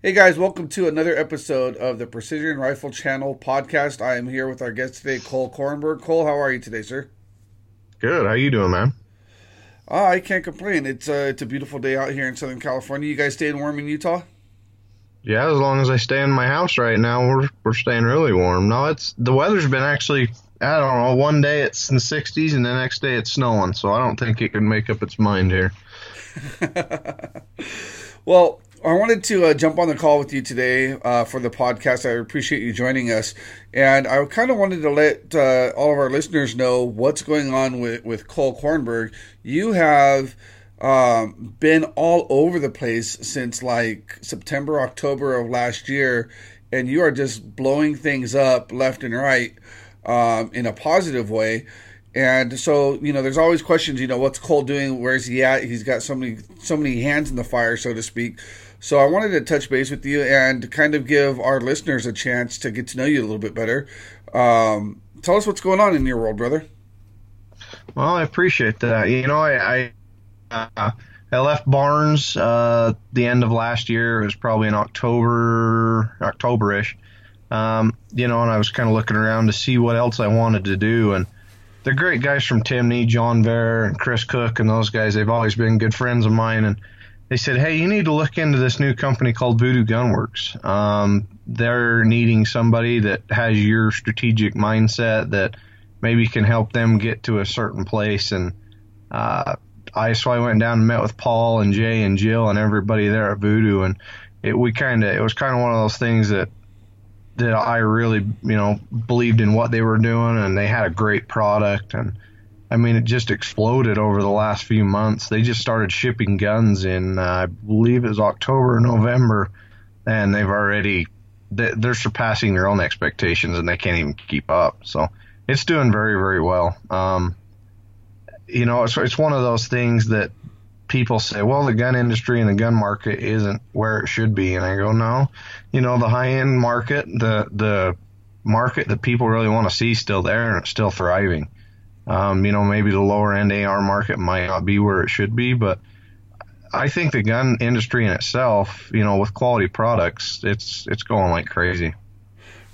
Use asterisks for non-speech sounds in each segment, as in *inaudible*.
Hey guys, welcome to another episode of the Precision Rifle Channel podcast. I am here with our guest today, Cole Kornberg. Cole, how are you today, sir? Good. How you doing, man? Oh, I can't complain. It's uh, it's a beautiful day out here in Southern California. You guys staying warm in Utah? Yeah, as long as I stay in my house right now, we're we're staying really warm. No, it's the weather's been actually I don't know. One day it's in the 60s, and the next day it's snowing. So I don't think it can make up its mind here. *laughs* well, I wanted to uh, jump on the call with you today uh, for the podcast. I appreciate you joining us, and I kind of wanted to let uh, all of our listeners know what's going on with with Cole Kornberg. You have um, been all over the place since like September, October of last year, and you are just blowing things up left and right um, in a positive way. And so, you know, there's always questions. You know, what's Cole doing? Where's he at? He's got so many, so many hands in the fire, so to speak. So I wanted to touch base with you and kind of give our listeners a chance to get to know you a little bit better. Um, tell us what's going on in your world, brother. Well, I appreciate that. You know, I I, uh, I left Barnes uh, the end of last year. It was probably in October, Octoberish. Um, you know, and I was kind of looking around to see what else I wanted to do. And the great guys from Timney, John Vehr and Chris Cook, and those guys, they've always been good friends of mine. And they said, hey, you need to look into this new company called Voodoo Gunworks. Um, they're needing somebody that has your strategic mindset that maybe can help them get to a certain place. And uh, I so I went down and met with Paul and Jay and Jill and everybody there at Voodoo, and it we kind of it was kind of one of those things that that I really you know believed in what they were doing, and they had a great product and I mean, it just exploded over the last few months. They just started shipping guns in, uh, I believe it was October, or November, and they've already they're surpassing their own expectations, and they can't even keep up. So it's doing very, very well. Um, you know, it's it's one of those things that people say, well, the gun industry and the gun market isn't where it should be, and I go, no, you know, the high end market, the the market that people really want to see, still there and it's still thriving. Um, you know, maybe the lower end AR market might not be where it should be, but I think the gun industry in itself, you know, with quality products, it's it's going like crazy.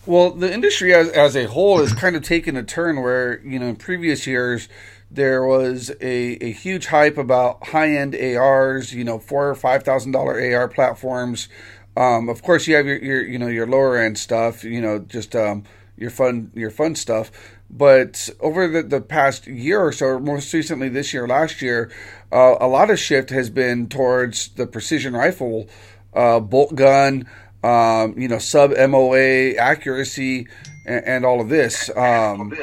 Well, the industry as as a whole has kind of taken a turn where you know in previous years there was a, a huge hype about high end ARs, you know, four or five thousand dollar AR platforms. Um, of course, you have your, your you know your lower end stuff, you know, just um, your fun your fun stuff. But over the, the past year or so, most recently this year, last year, uh, a lot of shift has been towards the precision rifle, uh, bolt gun, um, you know, sub MOA accuracy, and, and all of this. Um,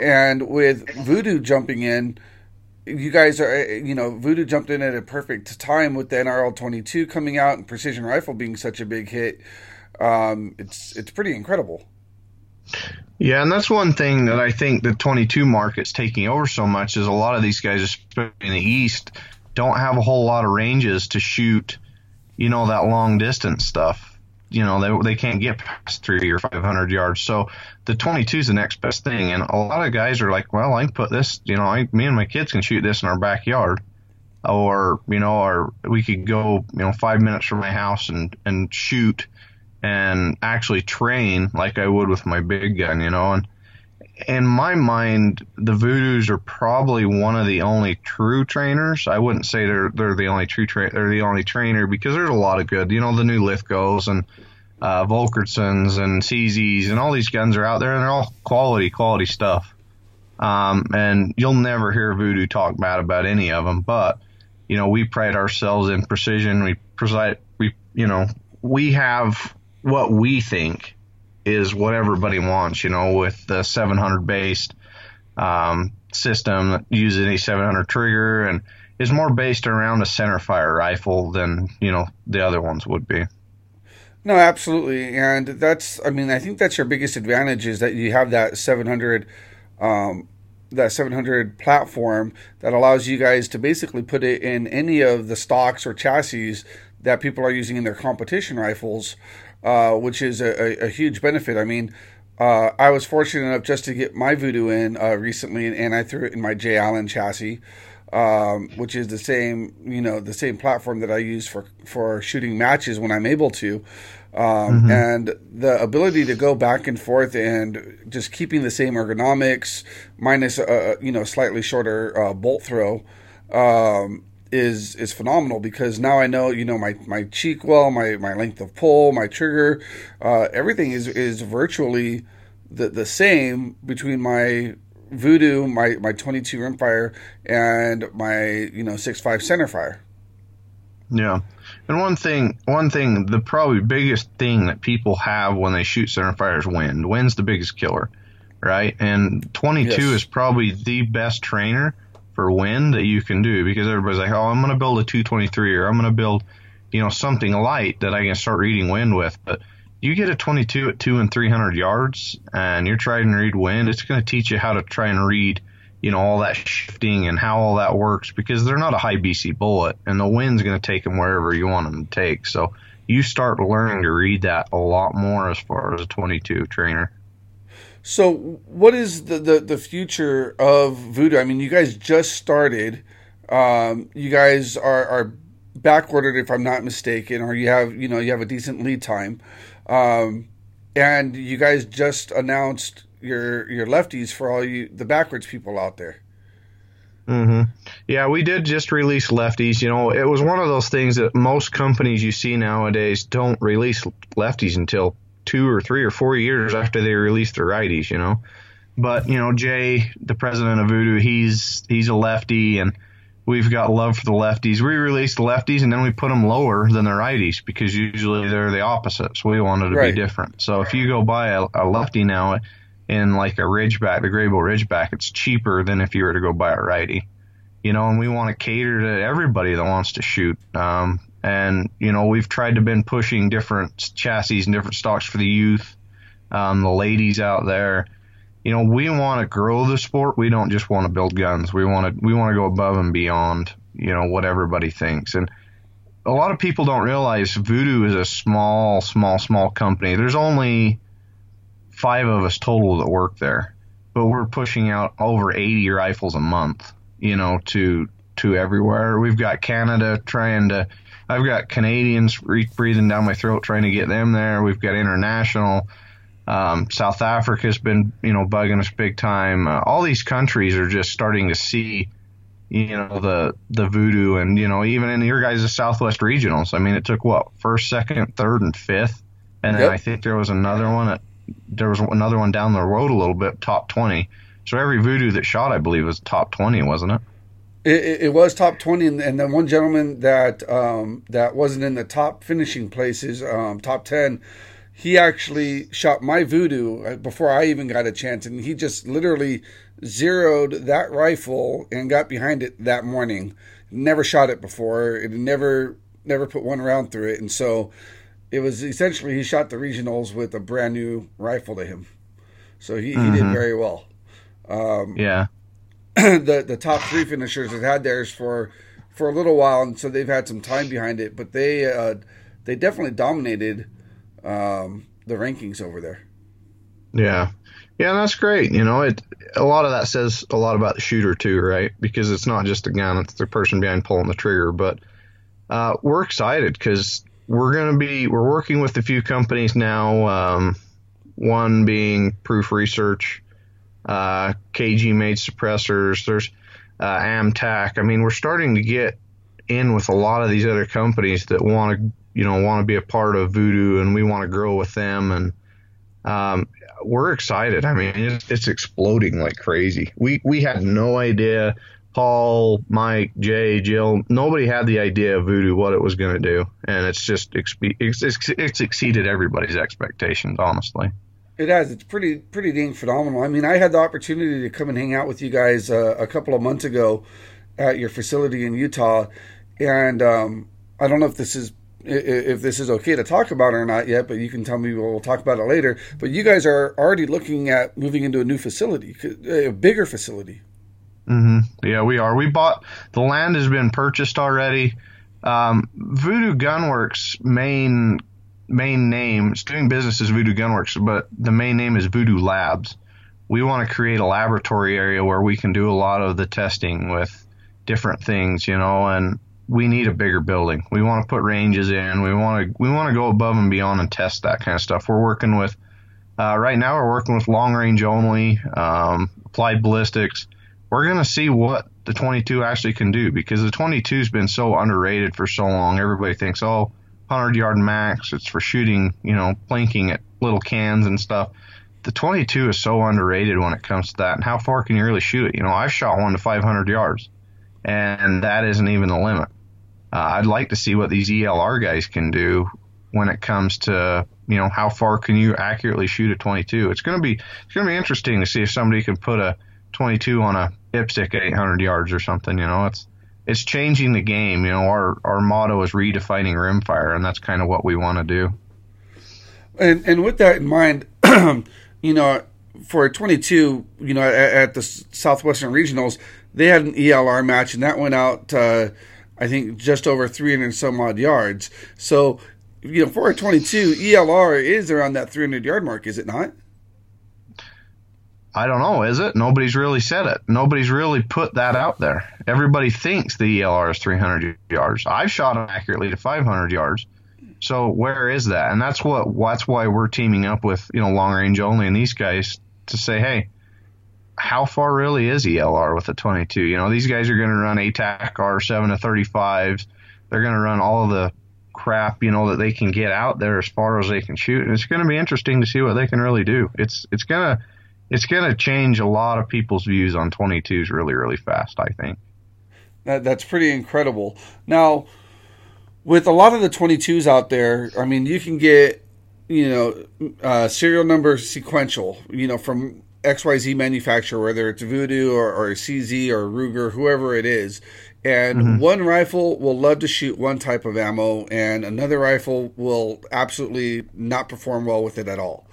and with Voodoo jumping in, you guys are, you know, Voodoo jumped in at a perfect time with the NRL 22 coming out and precision rifle being such a big hit. Um, it's it's pretty incredible. Yeah, and that's one thing that I think the 22 market's taking over so much is a lot of these guys, especially in the East, don't have a whole lot of ranges to shoot, you know, that long distance stuff. You know, they, they can't get past three or 500 yards. So the 22 is the next best thing. And a lot of guys are like, well, I can put this, you know, I, me and my kids can shoot this in our backyard. Or, you know, or we could go, you know, five minutes from my house and, and shoot and actually train like I would with my big gun, you know. And in my mind, the Voodoos are probably one of the only true trainers. I wouldn't say they're they're the only true tra- they're the only trainer because there's a lot of good, you know, the new Lithgows and uh, Volquartsens and CZs and all these guns are out there and they're all quality quality stuff. Um, and you'll never hear Voodoo talk bad about any of them, but you know, we pride ourselves in precision. We preside, we, you know, we have what we think is what everybody wants, you know, with the 700 based um, system that uses any 700 trigger and is more based around a center fire rifle than, you know, the other ones would be. No, absolutely. And that's, I mean, I think that's your biggest advantage is that you have that 700, um, that 700 platform that allows you guys to basically put it in any of the stocks or chassis that people are using in their competition rifles uh, which is a, a, a, huge benefit. I mean, uh, I was fortunate enough just to get my Voodoo in uh, recently, and I threw it in my J. Allen chassis. um, which is the same, you know, the same platform that I use for for shooting matches when I'm able to. Um, mm-hmm. And the ability to go back and forth and just keeping the same ergonomics, minus a you know slightly shorter uh, bolt throw, um, is is phenomenal because now I know you know my my cheek well, my my length of pull, my trigger, uh, everything is is virtually the the same between my Voodoo, my my 22 rimfire, and my you know six five centerfire. Yeah. And one thing, one thing, the probably biggest thing that people have when they shoot centerfire is wind. Wind's the biggest killer, right? And 22 yes. is probably the best trainer wind that you can do because everybody's like, oh, I'm going to build a 223 or I'm going to build, you know, something light that I can start reading wind with. But you get a 22 at two and 300 yards and you're trying to read wind, it's going to teach you how to try and read you know, all that shifting and how all that works because they're not a high BC bullet and the wind's going to take them wherever you want them to take. So you start learning to read that a lot more as far as a 22 trainer. So what is the, the, the future of Voodoo? I mean, you guys just started. Um, you guys are, are if I'm not mistaken, or you have, you know, you have a decent lead time. Um, and you guys just announced your your lefties for all you the backwards people out there. Mm-hmm. Yeah, we did just release lefties. You know, it was one of those things that most companies you see nowadays don't release lefties until two or three or four years after they release their righties. You know, but you know, Jay, the president of Voodoo, he's he's a lefty, and we've got love for the lefties. We released the lefties, and then we put them lower than the righties because usually they're the opposites. We wanted to right. be different. So if you go buy a, a lefty now in like a Ridgeback, the Grayboe Ridgeback, it's cheaper than if you were to go buy a righty. You know, and we want to cater to everybody that wants to shoot. Um, and you know, we've tried to been pushing different chassis and different stocks for the youth, um, the ladies out there. You know, we want to grow the sport. We don't just want to build guns. We want to we want to go above and beyond. You know what everybody thinks and a lot of people don't realize Voodoo is a small, small, small company. There's only five of us total that work there, but we're pushing out over 80 rifles a month, you know, to to everywhere. We've got Canada trying to. I've got Canadians breathing down my throat trying to get them there. We've got international. Um, South Africa's been, you know, bugging us big time. Uh, all these countries are just starting to see, you know, the the voodoo, and you know, even in your guys' Southwest regionals. I mean, it took what first, second, third, and fifth, and then. I think there was another one at there was another one down the road a little bit, top 20. So every voodoo that shot, I believe, was top 20, wasn't it? It, it was top 20, and, and then one gentleman that um, that wasn't in the top finishing places, um, top 10, he actually shot my voodoo uh, before I even got a chance, and he just literally zeroed that rifle and got behind it that morning. Never shot it before. It never never put one round through it, and so it was essentially he shot the regionals with a brand new rifle to him, so he, mm-hmm. he did mm-hmm. very well. Um, yeah, *clears throat* the the top three finishers have had theirs for for a little while, and so they've had some time behind it, but they uh, they definitely dominated um, the rankings over there. Yeah, yeah, that's great. You know, it a lot of that says a lot about the shooter too, right? Because it's not just a gun; it's the person behind pulling the trigger. But uh, we're excited because we're going to be we're working with a few companies now. Um, one being Proof Research, uh, KG made suppressors. There's uh, Amtac. I mean, we're starting to get in with a lot of these other companies that want to you know want to be a part of Voodoo, and we want to grow with them and. Um, we're excited. I mean, it's, it's exploding like crazy. We we had no idea Paul, Mike, Jay, Jill, nobody had the idea of Voodoo what it was going to do, and it's just it's, it's, it's exceeded everybody's expectations. Honestly, it has. It's pretty pretty dang phenomenal. I mean, I had the opportunity to come and hang out with you guys uh, a couple of months ago at your facility in Utah, and um, I don't know if this is if this is okay to talk about or not yet, but you can tell me. We'll talk about it later. But you guys are already looking at moving into a new facility, a bigger facility. Mm-hmm. Yeah, we are. We bought the land has been purchased already. Um, Voodoo Gunworks main main name it's doing business as Voodoo Gunworks, but the main name is Voodoo Labs. We want to create a laboratory area where we can do a lot of the testing with, different things, you know, and we need a bigger building. We want to put ranges in. We want to we want to go above and beyond and test that kind of stuff. We're working with uh, right now. We're working with long range only, um, applied ballistics. We're gonna see what the 22 actually can do because the 22's been so underrated for so long. Everybody thinks, oh, 100 yard max. It's for shooting, you know, plinking at little cans and stuff. The 22 is so underrated when it comes to that. And how far can you really shoot it? You know, I've shot one to 500 yards, and that isn't even the limit. Uh, I'd like to see what these ELR guys can do when it comes to you know how far can you accurately shoot a 22. It's gonna be it's gonna be interesting to see if somebody can put a 22 on a dipstick at 800 yards or something. You know, it's it's changing the game. You know, our our motto is redefining rimfire, and that's kind of what we want to do. And and with that in mind, *clears throat* you know, for 22, you know, at, at, the Southwestern Regionals, they had an ELR match, and that went out. Uh, I think just over 300 some odd yards. So, you know, for a 22, ELR is around that 300 yard mark, is it not? I don't know, is it? Nobody's really said it. Nobody's really put that out there. Everybody thinks the ELR is 300 yards. I've shot them accurately to 500 yards. So where is that? And that's what that's why we're teaming up with you know long range only and these guys to say, hey, how far really is ELR with a 22? You know, these guys are going to run ATAC R7 to 35s. They're going to run all of the crap, you know, that they can get out there as far as they can shoot. And it's going to be interesting to see what they can really do. It's it's going to it's going to change a lot of people's views on 22s really, really fast, I think. That, that's pretty incredible. Now, with a lot of the 22s out there, I mean, you can get, you know, uh, serial number sequential, you know, from XYZ manufacturer, whether it's Voodoo or, or CZ or Ruger, whoever it is. And mm-hmm. one rifle will love to shoot one type of ammo, and another rifle will absolutely not perform well with it at all.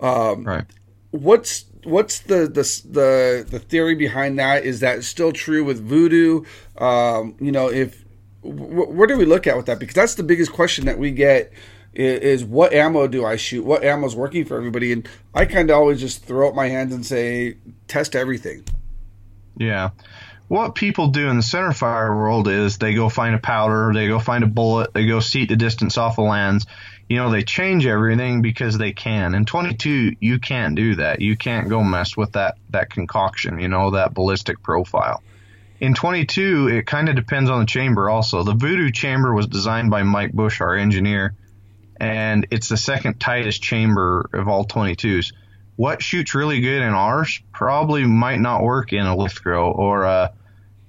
Um, right. What's what's the, the the the theory behind that? Is that still true with Voodoo? Um, you know, if wh- where do we look at with that? Because that's the biggest question that we get is, is what ammo do I shoot? What ammo is working for everybody? And I kind of always just throw up my hands and say test everything. Yeah. What people do in the center fire world is they go find a powder, they go find a bullet, they go seat the distance off the lands, you know, they change everything because they can. In 22, you can't do that. You can't go mess with that, that concoction, you know, that ballistic profile. In 22, it kind of depends on the chamber also. The Voodoo chamber was designed by Mike Bush, our engineer, and it's the second tightest chamber of all 22s. What shoots really good in ours probably might not work in a Lithgow or a,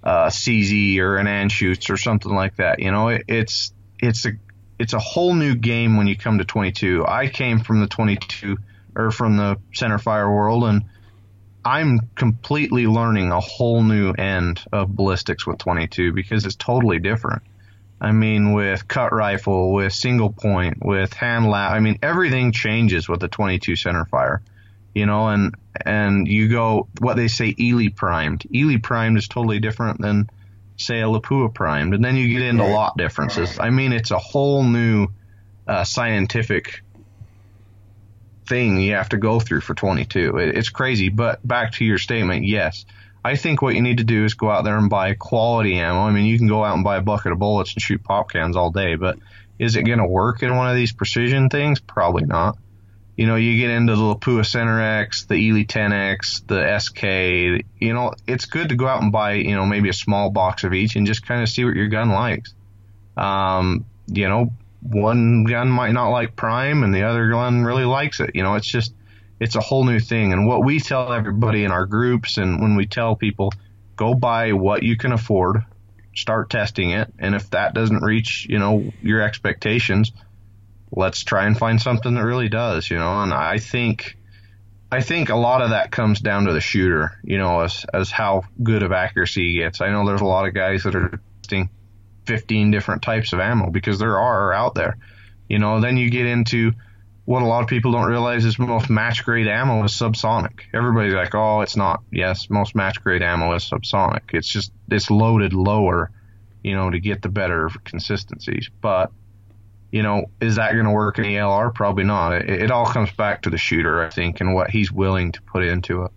a CZ or an Anschutz or something like that. You know, it, it's it's a it's a whole new game when you come to 22. I came from the 22 or from the center fire world and I'm completely learning a whole new end of ballistics with 22 because it's totally different. I mean, with cut rifle, with single point, with hand lap, I mean, everything changes with the 22 center fire, you know, and, and you go, what they say, Eley primed. Eley primed is totally different than say a Lapua primed, and then you get into lot differences. I mean, it's a whole new uh, scientific thing you have to go through for 22. It, it's crazy. But back to your statement, yes. I think what you need to do is go out there and buy quality ammo. I mean, you can go out and buy a bucket of bullets and shoot pop cans all day, but is it going to work in one of these precision things? Probably not you know, you get into the Lapua Center X, the Eley 10X, the SK, you know, it's good to go out and buy, you know, maybe a small box of each and just kind of see what your gun likes. Um, you know, one gun might not like prime and the other gun really likes it. You know, it's just, it's a whole new thing. And what we tell everybody in our groups and when we tell people, go buy what you can afford, start testing it. And if that doesn't reach, you know, your expectations, let's try and find something that really does, you know. And I think, I think a lot of that comes down to the shooter, you know, as as how good of accuracy he gets. I know there's a lot of guys that are testing 15 different types of ammo because there are out there, you know. Then you get into what a lot of people don't realize is most match grade ammo is subsonic. Everybody's like, oh, it's not. Yes, most match grade ammo is subsonic. It's just it's loaded lower, you know, to get the better consistencies, but you know, is that going to work in ELR? Probably not. It, it, all comes back to the shooter, I think, and what he's willing to put into it.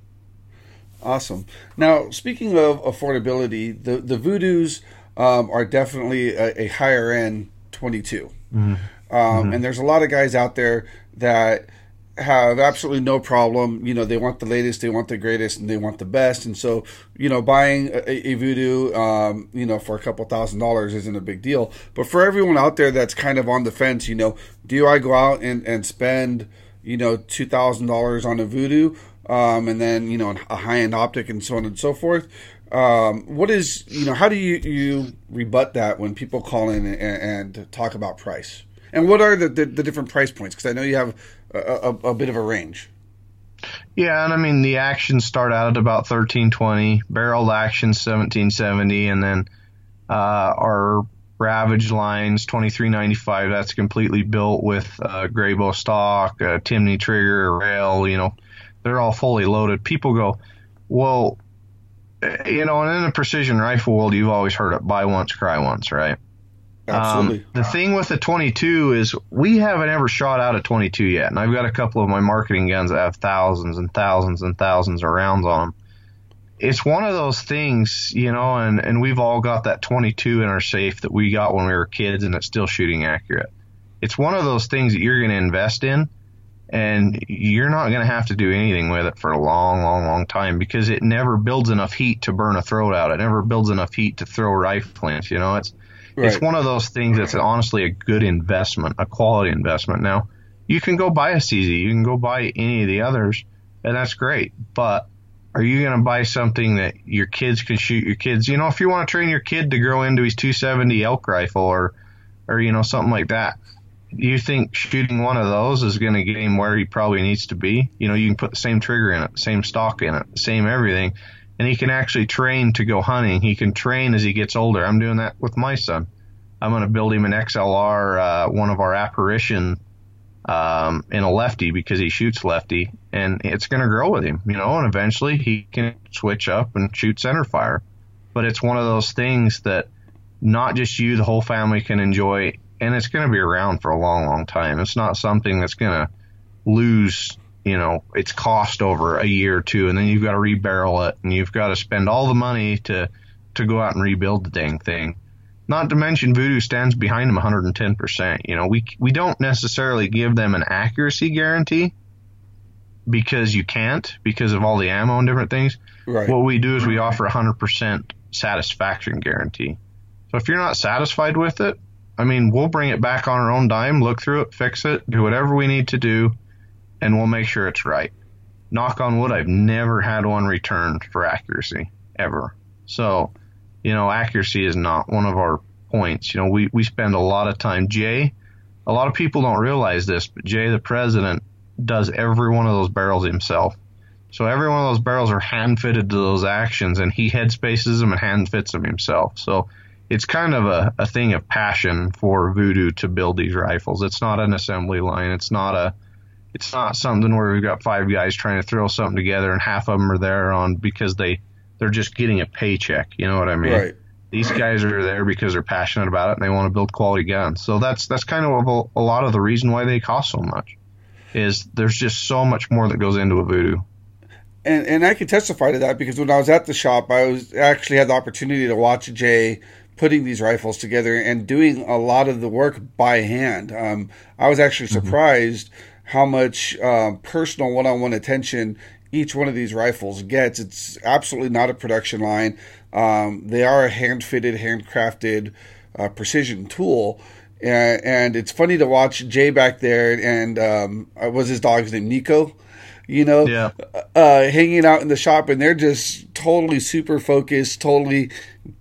Awesome. Now, speaking of affordability, the the Voodoos um, are definitely a, a, higher end 22, mm-hmm. Um, mm-hmm. and there's a lot of guys out there that have absolutely no problem. You know, they want the latest, they want the greatest, and they want the best. And so, you know, buying a, a Voodoo, um, you know, for a couple thousand dollars isn't a big deal. But for everyone out there that's kind of on the fence, you know, do I go out and, and spend, you know, two thousand dollars on a Voodoo, um, and then you know a high end optic and so on and so forth. Um, what is you know how do you you rebut that when people call in and, and talk about price? And what are the, the, the different price points? Because I know you have a, a, bit of a range. Yeah, and I mean the actions start out at about thirteen twenty, barreled actions seventeen seventy, and then uh, our Ravage lines twenty three ninety five. That's completely built with uh, Grayboe stock, uh, Timney trigger, rail. You know, they're all fully loaded. People go, well, you know, and in the precision rifle world, you've always heard it buy once, cry once, right? Absolutely. Um, the thing with the 22 is we haven't ever shot out a 22 yet, and I've got a couple of my marketing guns that have thousands and thousands and thousands of rounds on them. It's one of those things, you know, and, and we've all got that 22 in our safe that we got when we were kids, and it's still shooting accurate. It's one of those things that you're going to invest in, and you're not going to have to do anything with it for a long, long, long time because it never builds enough heat to burn a throat out. It never builds enough heat to throw rifles. You know, it's right. it's one of those things that's honestly a good investment, a quality investment. Now, you can go buy a CZ, you can go buy any of the others, and that's great. But are you going to buy something that your kids can shoot your kids? You know, if you want to train your kid to grow into his 270 elk rifle or, or you know, something like that, you think shooting one of those is going to get him where he probably needs to be? You know, you can put the same trigger in it, same stock in it, same everything, and he can actually train to go hunting. He can train as he gets older. I'm doing that with my son. I'm going to build him an XLR, uh, one of our apparition, um, in a lefty because he shoots lefty, and it's going to grow with him, you know, and eventually he can switch up and shoot center fire. But it's one of those things that not just you, the whole family can enjoy and it's going to be around for a long, long time. It's not something that's going to lose, you know, its cost over a year or two, and then you've got to rebarrel it, and you've got to spend all the money to to go out and rebuild the dang thing. Not to mention, Voodoo stands behind them 110%. You know, we we don't necessarily give them an accuracy guarantee because you can't because of all the ammo and different things. Right. What we do is we offer 100% satisfaction guarantee. So if you're not satisfied with it, I mean, we'll bring it back on our own dime, look through it, fix it, do whatever we need to do, and we'll make sure it's right. Knock on wood, I've never had one returned for accuracy ever. So, you know, accuracy is not one of our points. You know, we, we spend a lot of time. Jay, a lot of people don't realize this, but Jay, the president, does every one of those barrels himself. So every one of those barrels are hand fitted to those actions, and he head spaces them and hand fits them himself. So it's kind of a, a thing of passion for Voodoo to build these rifles. It's not an assembly line. It's not a it's not something where we've got five guys trying to throw something together and half of them are there on because they they're just getting a paycheck. You know what I mean? Right. These guys are there because they're passionate about it and they want to build quality guns. So that's that's kind of a, a lot of the reason why they cost so much. Is there's just so much more that goes into a Voodoo. And and I can testify to that because when I was at the shop, I was actually had the opportunity to watch Jay putting these rifles together and doing a lot of the work by hand. Um, I was actually mm-hmm. surprised mm-hmm. How much uh, personal one-on-one attention each one of these rifles gets. It's absolutely not a production line. Um, they are a hand-fitted, handcrafted uh, precision tool. And, and, it's funny to watch Jay back there, and um, uh, was his dog's name Nico? You know, yeah. uh, hanging out in the shop, and they're just totally super focused, totally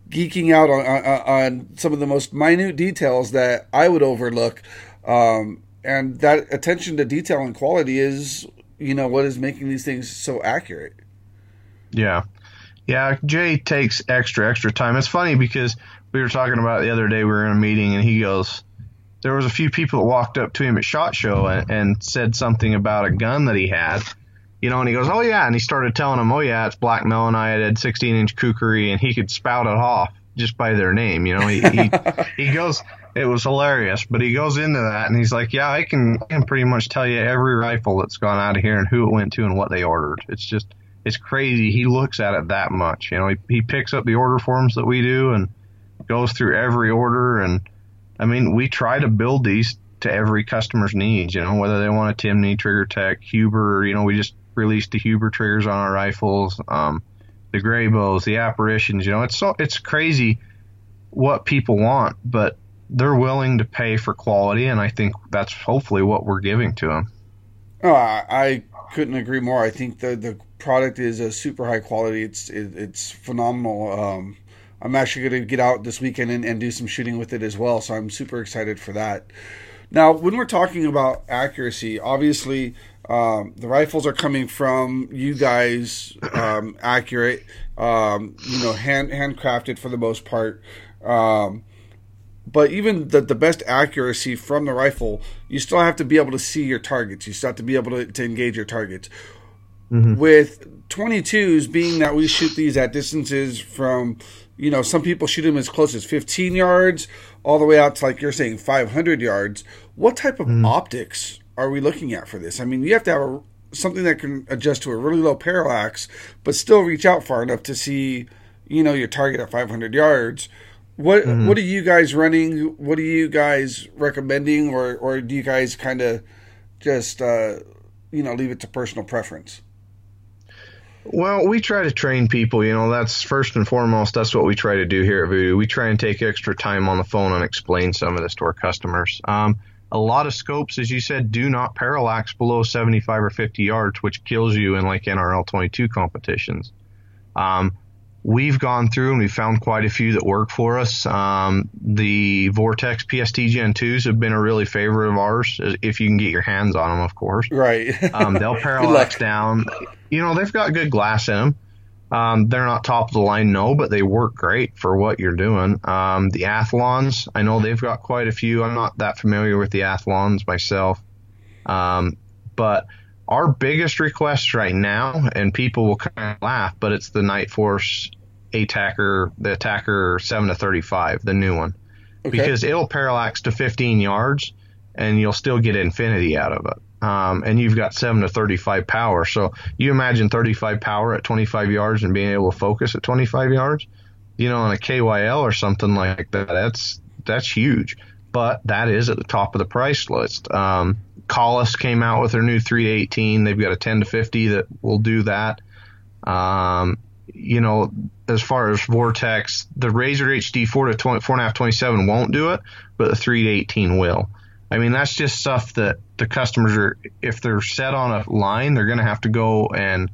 geeking out on, on, on some of the most minute details that I would overlook. Um, and that attention to detail and quality is, you know, what is making these things so accurate. Yeah. Yeah. Jay takes extra, extra time. It's funny because we were talking about the other day, we were in a meeting and he goes, there was a few people that walked up to him at SHOT Show and, and said something about a gun that he had you know, and he goes, oh yeah, and he started telling them, oh yeah, it's black Melonite, 16 inch kukri, and he could spout it off just by their name. You know, he, he, *laughs* he goes, it was hilarious, but he goes into that and he's like, yeah, I can, I can pretty much tell you every rifle that's gone out of here and who it went to and what they ordered. It's just, it's crazy. He looks at it that much. You know, he, he picks up the order forms that we do and goes through every order. And I mean, we try to build these to every customer's needs, you know, whether they want a Timney, Trigger Tech, Huber, you know, we just released the Huber triggers on our rifles, um, the Grayboes, the apparitions, you know, it's so, it's crazy what people want, but they're willing to pay for quality. And I think that's hopefully what we're giving to them. Oh, I, couldn't agree more. I think the, the product is a super high quality. It's, it, it's phenomenal. Um, I'm actually going to get out this weekend and, and do some shooting with it as well. So I'm super excited for that. Now, when we're talking about accuracy, obviously um, the rifles are coming from you guys, um, accurate, um, you know, hand handcrafted for the most part. Um, but even the, the best accuracy from the rifle, you still have to be able to see your targets. You still have to be able to, to engage your targets. Mm-hmm. With 22s, being that we shoot these at distances from, you know, some people shoot them as close as 15 yards all the way out to, like you're saying, 500 yards. What type of mm. optics are we looking at for this? I mean, you have to have a, something that can adjust to a really low parallax, but still reach out far enough to see, you know, your target at 500 yards. What mm-hmm. what are you guys running? What are you guys recommending, or or do you guys kind of just uh, you know leave it to personal preference? Well, we try to train people. You know, that's first and foremost. That's what we try to do here at Voodoo. We try and take extra time on the phone and explain some of this to our customers. Um, a lot of scopes, as you said, do not parallax below 75 or 50 yards, which kills you in like NRL 22 competitions. Um, we've gone through and we've found quite a few that work for us. Um, the Vortex PST Gen 2s have been a really favorite of ours, if you can get your hands on them, of course. Right. *laughs* um, they'll parallax down. You know, they've got good glass in them. Um, they're not top of the line, no, but they work great for what you're doing. Um, the Athlons, I know they've got quite a few. I'm not that familiar with the Athlons myself. Um, but our biggest request right now, and people will kind of laugh, but it's the Nightforce ATACR, the ATACR 7 to 35, the new one. Okay. Because it'll parallax to 15 yards and you'll still get infinity out of it um, and you've got 7 to 35 power. So you imagine 35 power at 25 yards and being able to focus at 25 yards, you know, on a KYL or something like that, that's, that's huge. But that is at the top of the price list. Um, Kahles came out with their new 318. They've got a 10 to 50 that will do that. Um, you know, as far as Vortex, the Razor HD 4 to 20, 4.5 27 won't do it, but the 3 to 18 will. I mean, that's just stuff that the customers are, if they're set on a line, they're going to have to go and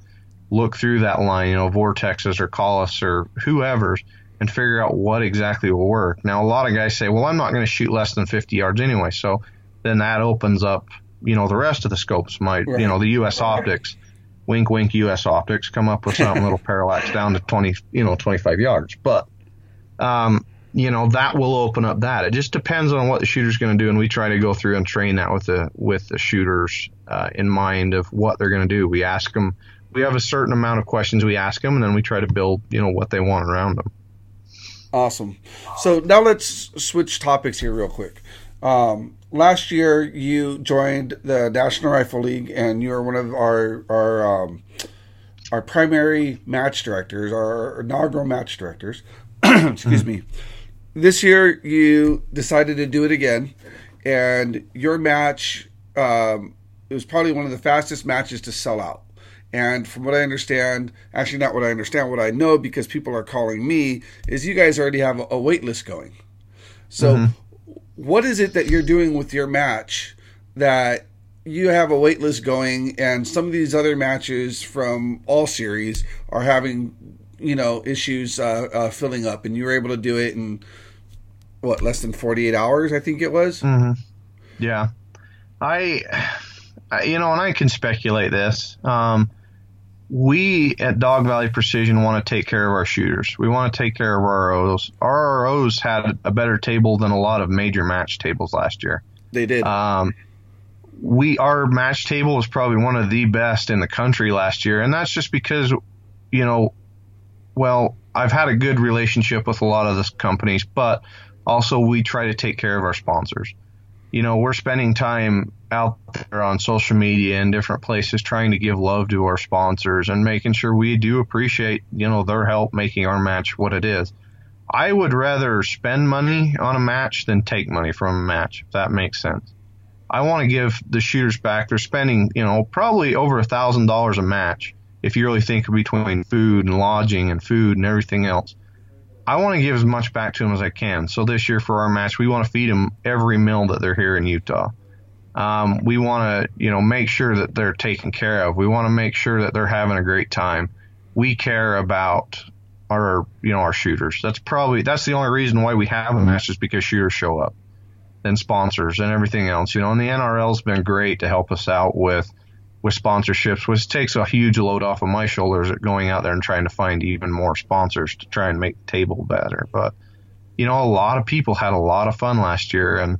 look through that line, you know, Vortexes or Kahles or whoever's and figure out what exactly will work. Now, a lot of guys say, well, I'm not going to shoot less than 50 yards anyway. So then that opens up, you know, the rest of the scopes might, right. you know, the U.S. optics, wink, wink, U.S. optics come up with something that'll parallax down to 20, you know, 25 yards. But, um, you know that will open up that. It just depends on what the shooter's going to do, and we try to go through and train that with the with the shooters uh, in mind of what they're going to do. We ask them. We have a certain amount of questions we ask them, and then we try to build you know what they want around them. Awesome. So now let's switch topics here real quick. Um, last year you joined the National Rifle League, and you are one of our our um, our primary match directors, our inaugural match directors. *clears throat* Excuse me this year you decided to do it again, and your match um, it was probably one of the fastest matches to sell out. And from what I understand, actually not what I understand, what I know because people are calling me is you guys already have a, wait list going. So, mm-hmm. what is it that you're doing with your match that you have a wait list going, and some of these other matches from all series are having you know issues uh, uh, filling up, and you were able to do it in what less than 48 hours i think it was mm-hmm. yeah I, I, you know and i can speculate this um, we at dog valley precision want to take care of our shooters we want to take care of our ROs. our ROs had a better table than a lot of major match tables last year they did um, we our match table was probably one of the best in the country last year and that's just because you know well i've had a good relationship with a lot of the companies but also, we try to take care of our sponsors. You know, we're spending time out there on social media and different places trying to give love to our sponsors and making sure we do appreciate, you know, their help making our match what it is. I would rather spend money on a match than take money from a match, if that makes sense. I want to give the shooters back. They're spending, you know, probably over a thousand dollars a match if you really think between food and lodging and food and everything else. I want to give as much back to them as I can. So this year for our match, we want to feed them every meal that they're here in Utah. Um, we want to, you know, make sure that they're taken care of. We want to make sure that they're having a great time. We care about our, you know, our shooters. That's probably that's the only reason why we have a match is because shooters show up, and sponsors and everything else. You know, and the NRL's been great to help us out with with sponsorships, which takes a huge load off of my shoulders at going out there and trying to find even more sponsors to try and make the table better. But you know, a lot of people had a lot of fun last year, and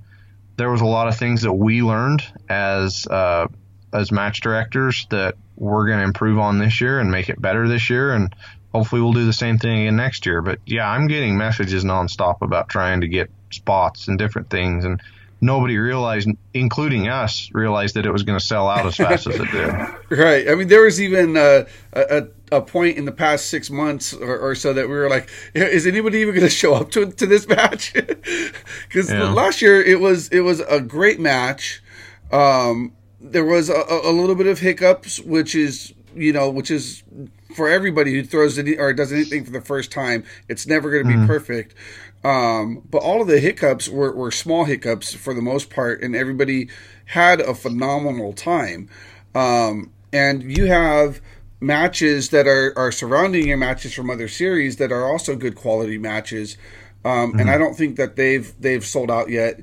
there was a lot of things that we learned as uh, as match directors that we're going to improve on this year and make it better this year, and hopefully we'll do the same thing again next year. But yeah, I'm getting messages nonstop about trying to get spots and different things, and nobody realized, including us, realized that it was going to sell out as fast as it did. *laughs* Right. I mean, there was even uh, a, a point in the past six months or, or, so that we were like, is anybody even going to show up to to this match? *laughs* Because yeah. last year it was it was a great match. Um, there was a, a, little bit of hiccups, which is you know, which is for everybody who throws any or does anything for the first time. It's never going to be mm-hmm. perfect. Um, but all of the hiccups were, were small hiccups for the most part, and everybody had a phenomenal time. Um, and you have matches that are, are surrounding your matches from other series that are also good quality matches. Um, mm-hmm. And I don't think that they've they've sold out yet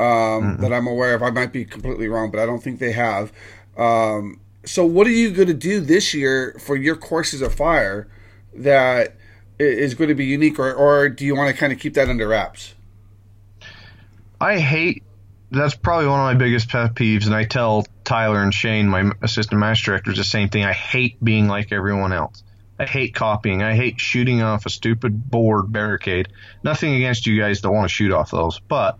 um, mm-hmm. that I'm aware of. I might be completely wrong, but I don't think they have. Um, so, what are you going to do this year for your courses of fire that is going to be unique, or, or do you want to kind of keep that under wraps? I hate that's probably one of my biggest pet peeves, and I tell Tyler and Shane, my assistant match directors, the same thing. I hate being like everyone else. I hate copying. I hate shooting off a stupid board barricade. Nothing against you guys that want to shoot off those, but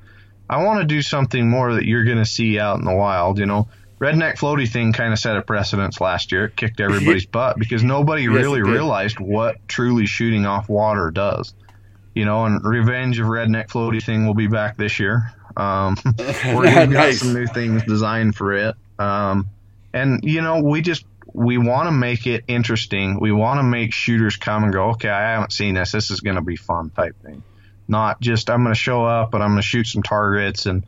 I want to do something more that you're going to see out in the wild. You know, redneck floaty thing kind of set a precedence last year. It kicked *laughs* everybody's butt because nobody yes, really realized what truly shooting off water does. You know, and Revenge of Redneck Floaty thing will be back this year. Um, *laughs* *laughs* we're got nice. some new things designed for it. Um, and you know, we just we want to make it interesting. We want to make shooters come and go. Okay, I haven't seen this. This is going to be fun type thing. Not just I'm going to show up and I'm going to shoot some targets and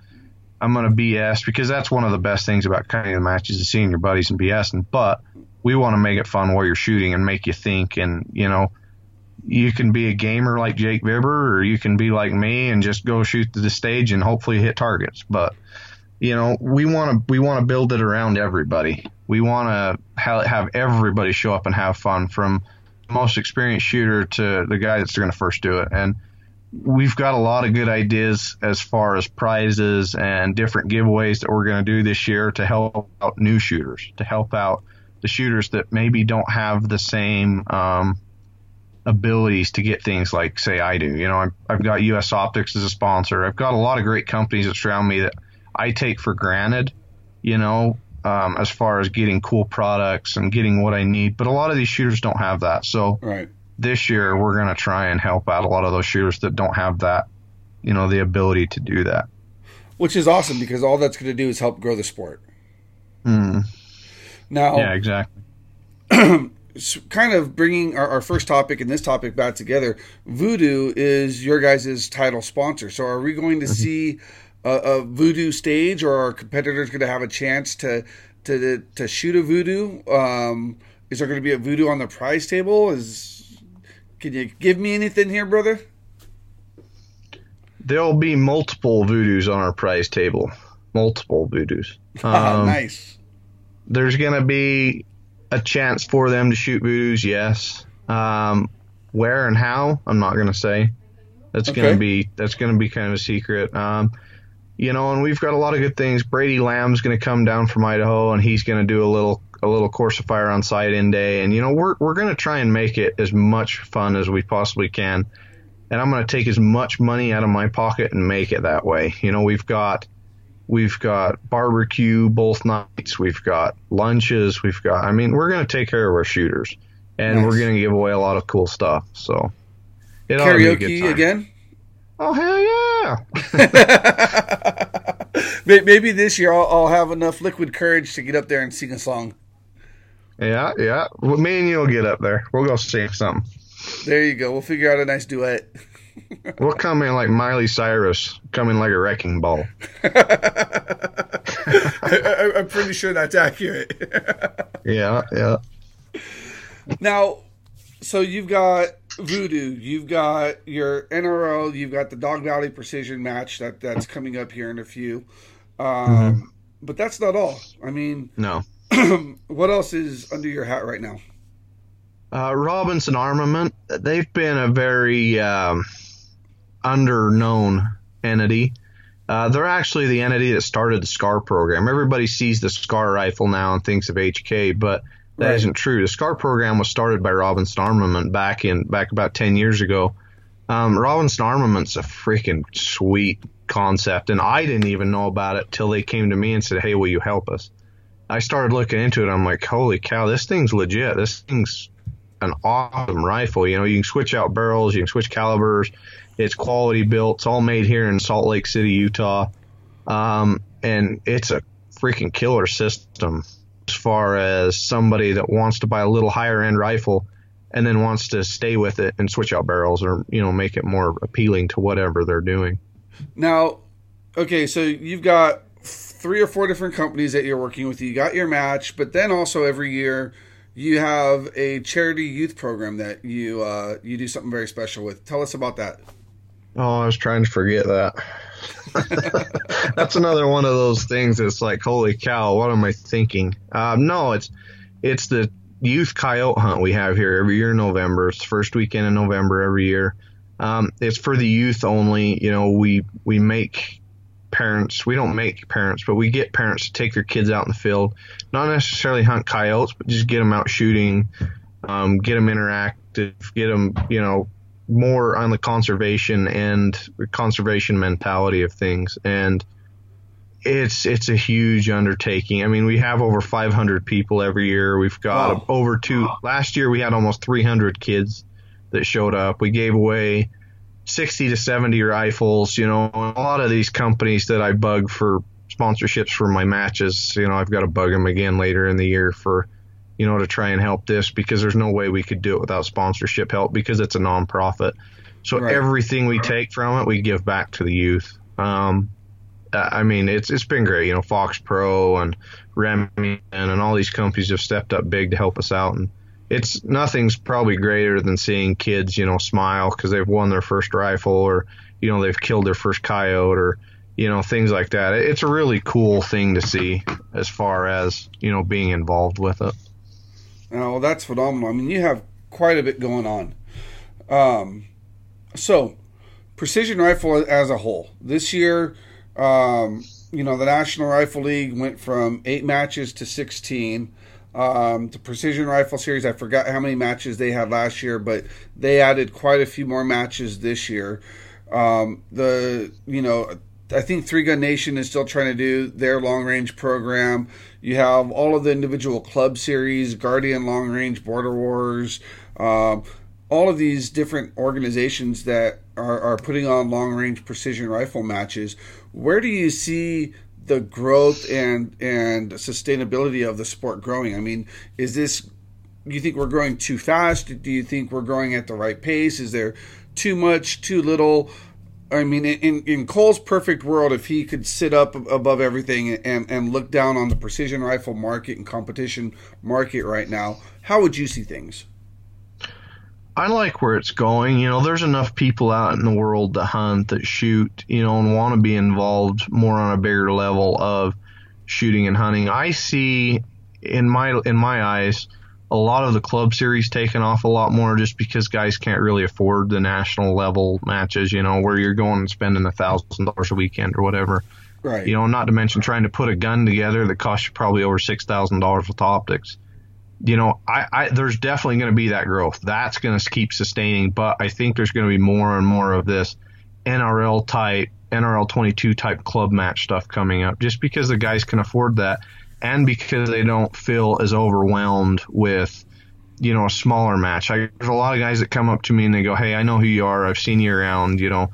I'm going to BS because that's one of the best things about cutting the matches is seeing your buddies and BSing. But we want to make it fun while you're shooting and make you think. And you know, you can be a gamer like Jake Vibbert, or you can be like me and just go shoot to the stage and hopefully hit targets. But you know, we want to we want to build it around everybody. We want to ha- have everybody show up and have fun, from the most experienced shooter to the guy that's going to first do it. And we've got a lot of good ideas as far as prizes and different giveaways that we're going to do this year to help out new shooters, to help out the shooters that maybe don't have the same um, abilities to get things like say I do. You know, I've got US Optics as a sponsor. I've got a lot of great companies that surround me that I take for granted, you know, um, as far as getting cool products and getting what I need. But a lot of these shooters don't have that. So right. This year we're going to try and help out a lot of those shooters that don't have that, you know, the ability to do that. Which is awesome because all that's going to do is help grow the sport. Mm. Now, yeah, exactly. *clears throat* kind of bringing our, our, first topic and this topic back together, Voodoo is your guys' title sponsor. So, are we going to mm-hmm. see a, a, Voodoo stage, or are competitors going to have a chance to to to shoot a Voodoo? Um, is there going to be a Voodoo on the prize table? Is can you give me anything here, brother? There'll be multiple Voodoos on our prize table. Multiple Voodoos. *laughs* Um, nice. There's going to be a chance for them to shoot voodoos, yes. Um, where and how, I'm not going to say. That's okay. going to be that's going to be kind of a secret. Um, you know, and we've got a lot of good things. Brady Lamb's going to come down from Idaho, and he's going to do a little a little course of fire on site in day. And you know, we're we're going to try and make it as much fun as we possibly can. And I'm going to take as much money out of my pocket and make it that way. You know, we've got We've got barbecue both nights. We've got lunches. We've got. I mean, we're going to take care of our shooters, and nice. we're going to give away a lot of cool stuff. So karaoke again. Oh hell yeah! *laughs* Maybe this year I'll, I'll, have enough liquid courage to get up there and sing a song. Yeah, yeah. Well, me and you'll get up there. We'll go sing something. There you go. We'll figure out a nice duet. *laughs* we'll come in like Miley Cyrus, come in like a wrecking ball. *laughs* I, am pretty sure that's accurate. *laughs* yeah, yeah. Now, so you've got Voodoo, you've got your NRL, you've got the Dog Valley Precision match that that's coming up here in a few. Um, mm-hmm. But that's not all. I mean, no. *clears throat* what else is under your hat right now? Uh, Robinson Armament. They've been a very um, under-known entity. Uh, they're actually the entity that started the SCAR program. Everybody sees the SCAR rifle now and thinks of HK, but that right. not true. The SCAR program was started by Robinson Armament back in back about ten years ago. Um, Robinson Armament's a freaking sweet concept, and I didn't even know about it till they came to me and said, "Hey, will you help us?" I started looking into it. I'm like, "Holy cow, this thing's legit. This thing's an awesome rifle. You know, you can switch out barrels, you can switch calibers. It's quality built. It's all made here in Salt Lake City, Utah, um, and it's a freaking killer system." as far as somebody that wants to buy a little higher end rifle and then wants to stay with it and switch out barrels or you know make it more appealing to whatever they're doing. Now, okay, so you've got three or four different companies that you're working with. You got your match, but then also every year you have a charity youth program that you uh, you do something very special with. Tell us about that. Oh, I was trying to forget that. *laughs* that's another one of those things that's like, holy cow, what am I thinking? Um, no, it's it's the youth coyote hunt we have here every year in November. It's the first weekend in November every year. Um, it's for the youth only. You know, we we make parents. We don't make parents, but we get parents to take their kids out in the field, not necessarily hunt coyotes, but just get them out shooting, um, get them interactive, get them, you know, more on the conservation and conservation mentality of things and it's it's a huge undertaking. I mean, we have over 500 people every year. We've got wow. over two. Last year we had almost 300 kids that showed up. We gave away 60 to 70 rifles. You know, a lot of these companies that I bug for sponsorships for my matches. You know, I've got to bug them again later in the year for you know, to try and help this because there's no way we could do it without sponsorship help because it's a nonprofit. So right. everything we take from it, we give back to the youth. Um, I mean, it's it's been great. You know, Fox Pro and Remington and all these companies have stepped up big to help us out, and it's nothing's probably greater than seeing kids, you know, smile because they've won their first rifle or you know they've killed their first coyote or you know things like that. It's a really cool thing to see as far as you know being involved with it. Oh, well, that's phenomenal. I mean, you have quite a bit going on. Um, so, precision rifle as a whole. This year, um, you know, the National Rifle League went from eight matches to 16. Um, the Precision Rifle Series, I forgot how many matches they had last year, but they added quite a few more matches this year. Um, the, you know, I think Three Gun Nation is still trying to do their long range program. You have all of the individual club series, Guardian Long Range, Border Wars, um, all of these different organizations that are, are putting on long range precision rifle matches. Where do you see the growth and and sustainability of the sport growing? I mean, is this you think we're growing too fast? Do you think we're growing at the right pace? Is there too much, too little? I mean, in, in Cole's perfect world, if he could sit up above everything and, and look down on the precision rifle market and competition market right now, how would you see things? I like where it's going. You know, there's enough people out in the world that hunt, that shoot, you know, and want to be involved more on a bigger level of shooting and hunting. I see in my in my eyes a lot of the club series taken off a lot more just because guys can't really afford the national level matches, you know, where you're going and spending a thousand dollars a weekend or whatever. Right. You know, not to mention trying to put a gun together that costs you probably over six thousand dollars with optics. You know, I, I there's definitely going to be that growth. That's going to keep sustaining, but I think there's going to be more and more of this NRL type NRL 22 type club match stuff coming up, just because the guys can afford that, and because they don't feel as overwhelmed with you know a smaller match. I, there's a lot of guys that come up to me and they go, "Hey, I know who you are. I've seen you around. You know."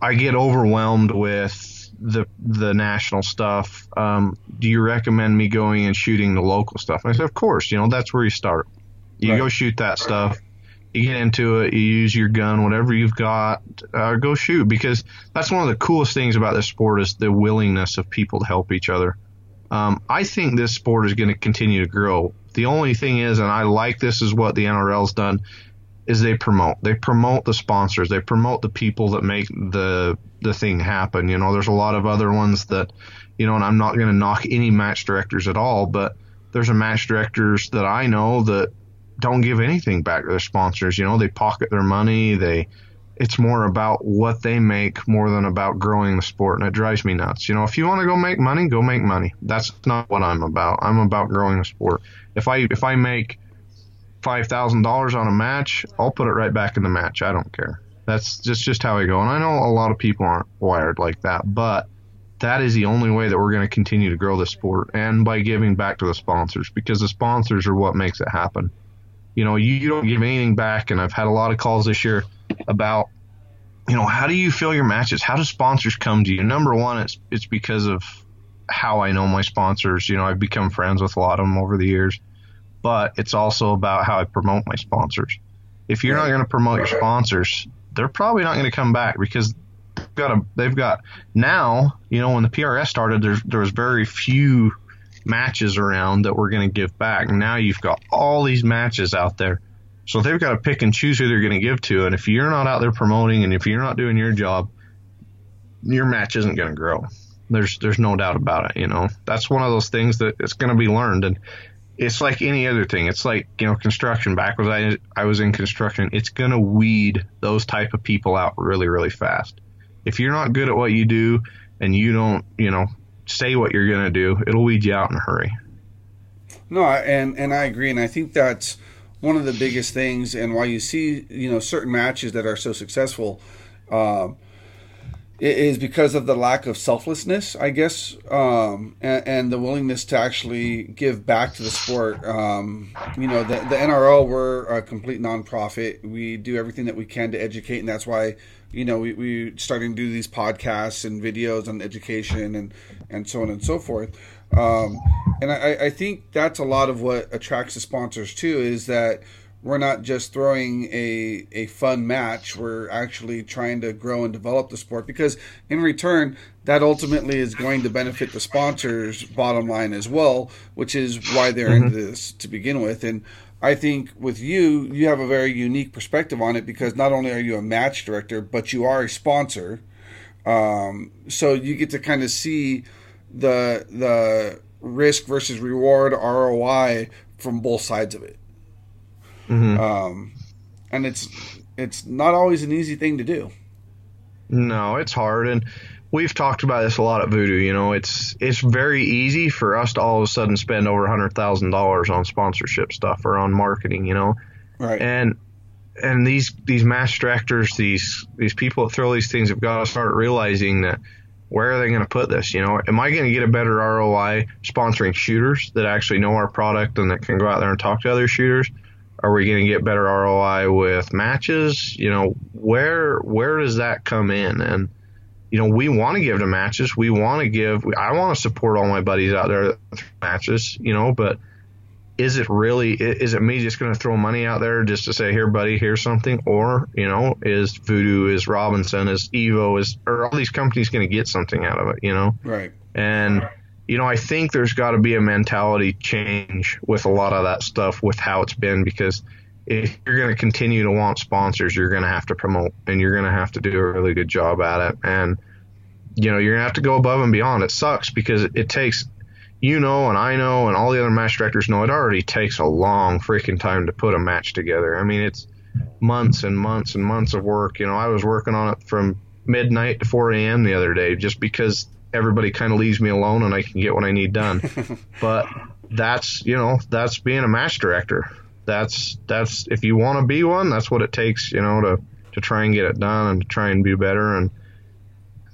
I get overwhelmed with the the national stuff. Um, do you recommend me going and shooting the local stuff? And I said, of course. You know, that's where you start. You right. go shoot that stuff. You get into it. You use your gun, whatever you've got. Uh, go shoot because that's one of the coolest things about this sport is the willingness of people to help each other. Um, I think this sport is going to continue to grow. The only thing is, and I like this is what the NRL's done, is they promote. They promote the sponsors. They promote the people that make the the thing happen. You know, there's a lot of other ones that, you know, and I'm not going to knock any match directors at all, but there's a match directors that I know that don't give anything back to their sponsors. You know, they pocket their money. They, it's more about what they make more than about growing the sport, and it drives me nuts. You know, if you want to go make money, go make money. That's not what I'm about. I'm about growing the sport. If I if I make five thousand dollars on a match, I'll put it right back in the match. I don't care. That's just just how I go. And I know a lot of people aren't wired like that, but that is the only way that we're going to continue to grow the sport, and by giving back to the sponsors, because the sponsors are what makes it happen. You know, you, you don't give anything back, and I've had a lot of calls this year about you know, how do you fill your matches? How do sponsors come to you? Number one, it's it's because of how I know my sponsors. You know, I've become friends with a lot of them over the years but it's also about how I promote my sponsors. If you're not going to promote your sponsors, they're probably not going to come back because they've got a, they've got now, you know, when the PRS started, there's, there was very few matches around that we're going to give back. Now you've got all these matches out there. So they've got to pick and choose who they're going to give to. And if you're not out there promoting and if you're not doing your job, your match isn't going to grow. There's there's no doubt about it. You know that's one of those things that it's going to be learned. And it's like any other thing. It's like you know construction. Back when I I was in construction, it's gonna weed those type of people out really really fast. If you're not good at what you do and you don't you know say what you're gonna do, it'll weed you out in a hurry. No, and and I agree, and I think that's one of the biggest things, and why you see you know certain matches that are so successful. It is because of the lack of selflessness, I guess, um, and, and, the willingness to actually give back to the sport. Um, you know, the, the NRL, we're a complete nonprofit. We do everything that we can to educate, and that's why, you know, we, we starting to do these podcasts and videos on education and, and so on and so forth. Um, and I, I think that's a lot of what attracts the sponsors too, is that we're not just throwing a, a fun match. We're actually trying to grow and develop the sport because, in return, that ultimately is going to benefit the sponsors' bottom line as well, which is why they're mm-hmm. into this to begin with. And I think with you, you have a very unique perspective on it because not only are you a match director, but you are a sponsor. Um, so you get to kind of see the the risk versus reward ROI from both sides of it. Mm-hmm. Um, and it's it's not always an easy thing to do. No, it's hard, and we've talked about this a lot at Voodoo. You know, it's it's very easy for us to all of a sudden spend over a hundred thousand dollars on sponsorship stuff or on marketing. You know, right? And and these these match directors, these these people that throw these things have got to start realizing that where are they going to put this? You know, am I going to get a better ROI sponsoring shooters that actually know our product and that can go out there and talk to other shooters? Are we going to get better ROI with matches? You know, where where does that come in? And you know, we want to give to matches. We want to give. I want to support all my buddies out there through matches. You know, but is it really? Is it me just going to throw money out there just to say, here, buddy, here's something? Or you know, is Voodoo, is Robinson, is Evo, is are all these companies going to get something out of it? You know, right? And you know, I think there's got to be a mentality change with a lot of that stuff with how it's been because if you're going to continue to want sponsors, you're going to have to promote and you're going to have to do a really good job at it. And, you know, you're going to have to go above and beyond. It sucks because it takes, you know, and I know, and all the other match directors know, it already takes a long freaking time to put a match together. I mean, it's months and months and months of work. You know, I was working on it from midnight to 4 a.m. the other day just because everybody kind of leaves me alone and I can get what I need done. *laughs* but that's, you know, that's being a match director. That's, that's, if you want to be one, that's what it takes, you know, to, to try and get it done and to try and be better. And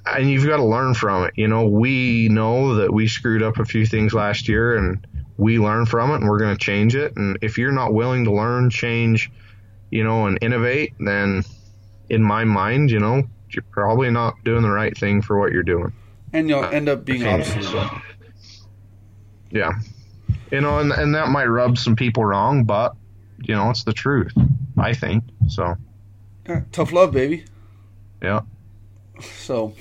and you've got to learn from it. You know, we know that we screwed up a few things last year, and we learn from it, and we're going to change it. And if you're not willing to learn, change, you know, and innovate, then in my mind, you know, you're probably not doing the right thing for what you're doing. And you'll end up being obsolete. So, yeah, you know, and and that might rub some people wrong, but you know, it's the truth. I think so. Yeah, tough love, baby. Yeah. So,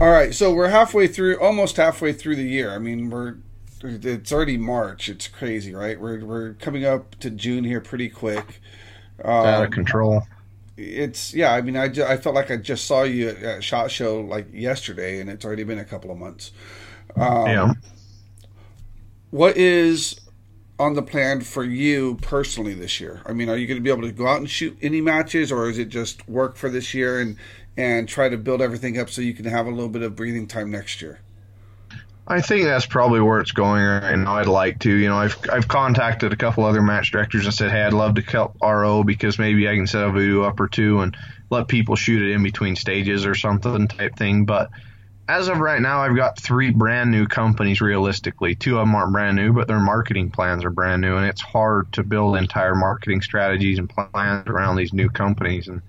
all right. So we're halfway through, almost halfway through the year. I mean, we're it's already March. It's crazy, right? We're we're coming up to June here pretty quick. Um, out of control. It's yeah. I mean, I, just, I felt like I just saw you at Shot Show like yesterday, and it's already been a couple of months. Um, yeah. What is on the plan for you personally this year? I mean, are you going to be able to go out and shoot any matches, or is it just work for this year and and try to build everything up so you can have a little bit of breathing time next year? I think that's probably where it's going right now. I'd like to, you know, I've I've contacted a couple other match directors and said, hey, I'd love to help RO because maybe I can set a video up or two and let people shoot it in between stages or something type thing. But as of right now, I've got three brand new companies. Realistically, two of them aren't brand new, but their marketing plans are brand new, and it's hard to build entire marketing strategies and plans around these new companies and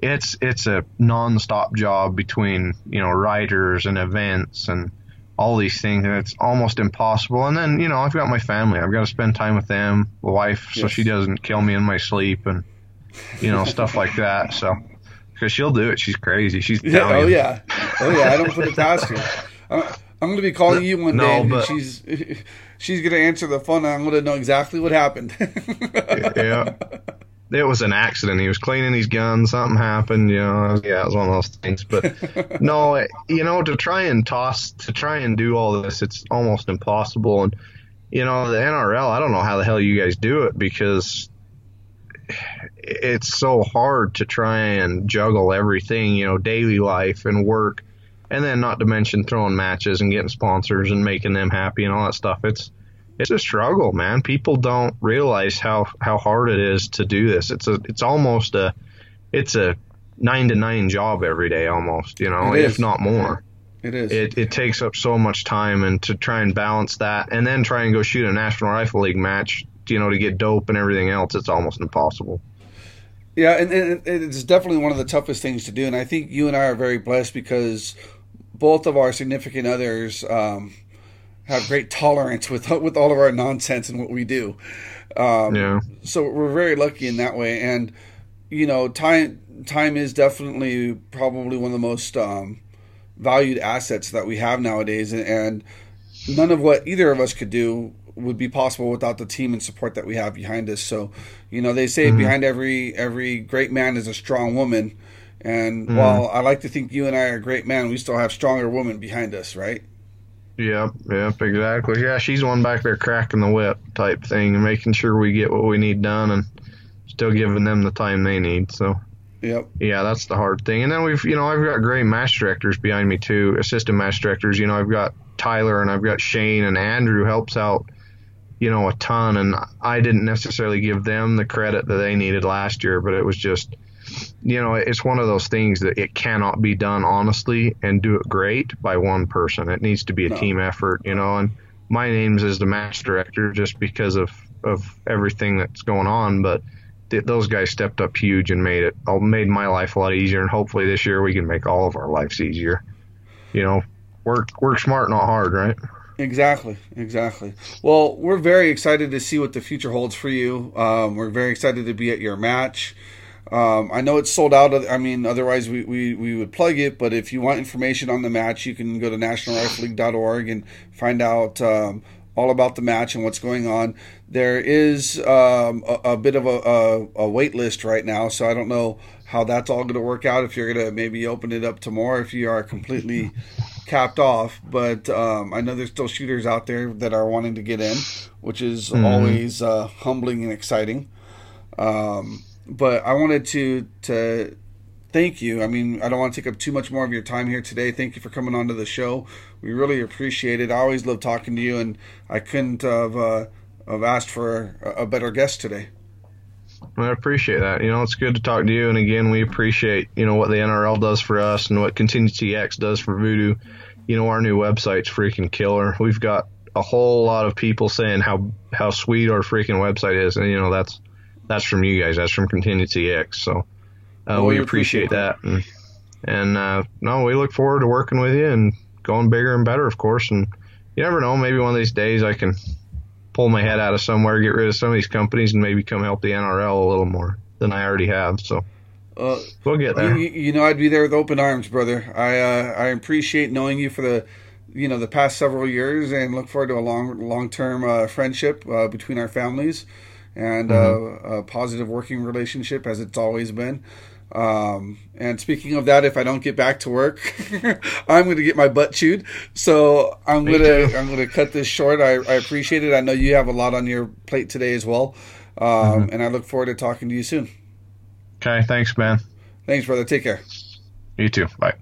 it's it's a nonstop job between you know writers and events and all these things and it's almost impossible. And then you know i've got my family. I've got to spend time with them the wife yes. so she doesn't kill me in my sleep and you know stuff like that. So because she'll do it. She's crazy. She's yeah, oh yeah. Oh yeah i don't put it past her i'm, I'm going to be calling you one no, day but, she's *laughs* she's going to answer the phone and i'm going to know exactly what happened. *laughs* Yeah it was an accident. He was cleaning his gun. Something happened. You know, yeah, it was one of those things. But *laughs* no, you know, to try and toss, to try and do all this, it's almost impossible. And you know, the NRL, I don't know how the hell you guys do it because it's so hard to try and juggle everything. You know, daily life and work, and then not to mention throwing matches and getting sponsors and making them happy and all that stuff. It's it's a struggle, man. People don't realize how how hard it is to do this. It's a it's almost a it's a nine to nine job every day, almost. You know, if not more. It is. It, it takes up so much time, and to try and balance that, and then try and go shoot a National Rifle League match, you know, to get dope and everything else, it's almost impossible. Yeah, and, and it's definitely one of the toughest things to do, and I think you and I are very blessed because both of our significant others um, have great tolerance with with all of our nonsense and what we do. Um, yeah. So we're very lucky in that way, and you know, time time is definitely probably one of the most um, valued assets that we have nowadays, and, none of what either of us could do would be possible without the team and support that we have behind us. So, you know, they say mm-hmm. behind every every great man is a strong woman. And mm-hmm. while I like to think you and I are great men, we still have stronger women behind us, right? Yep, yep, exactly. Yeah, she's one back there cracking the whip type thing and making sure we get what we need done and still giving them the time they need. So, yep. Yeah, that's the hard thing. And then we've, you know, I've got great match directors behind me too, assistant match directors. You know, I've got Tyler and I've got Shane and Andrew helps out, you know, a ton. And I didn't necessarily give them the credit that they needed last year, but it was just – you know, it's one of those things that it cannot be done honestly and do it great by one person. It needs to be a no. team effort, you know. And my name's as the match director just because of of everything that's going on, but th- those guys stepped up huge and made it all made my life a lot easier. And hopefully this year we can make all of our lives easier. You know, work work smart, not hard, right? Exactly, exactly. Well, we're very excited to see what the future holds for you. Um, we're very excited to be at your match. Um, I know it's sold out. I mean, otherwise we, we, we would plug it. But if you want information on the match, you can go to nationalrifleleague.org and find out um, all about the match and what's going on. There is um, a, a, bit of a, a, a, wait list right now, so I don't know how that's all going to work out. If you're going to maybe open it up to more, if you are completely *laughs* capped off. But um, I know there's still shooters out there that are wanting to get in, which is mm-hmm. always uh, humbling and exciting. Um, but I wanted to to thank you. I mean, I don't want to take up too much more of your time here today. Thank you for coming on to the show. We really appreciate it. I always love talking to you, and I couldn't have uh, have asked for a, a better guest today. I appreciate that. You know, it's good to talk to you. And again, we appreciate, you know, what the NRL does for us and what Contingency X does for Voodoo. You know, our new website's freaking killer. We've got a whole lot of people saying how, how sweet our freaking website is. And, you know, that's, that's from you guys. That's from Contingency X. So, uh, well, we, we appreciate, appreciate that. that. And, and, uh, no, we look forward to working with you and going bigger and better, of course. And you never know, maybe one of these days I can pull my head out of somewhere, get rid of some of these companies, and maybe come help the NRL a little more than I already have. So uh, we'll get there. You, you, know, I'd be there with open arms, brother. I uh, I appreciate knowing you for the you know the past several years, and look forward to a long long term uh, friendship uh, between our families and mm-hmm. Uh, a positive working relationship as it's always been. Um, and speaking of that, if I don't get back to work, *laughs* I'm going to get my butt chewed. So I'm going to I'm going to cut this short. I, I appreciate it. I know you have a lot on your plate today as well, um, mm-hmm. and I look forward to talking to you soon. Okay, thanks, man. Thanks, brother. Take care. You too. Bye.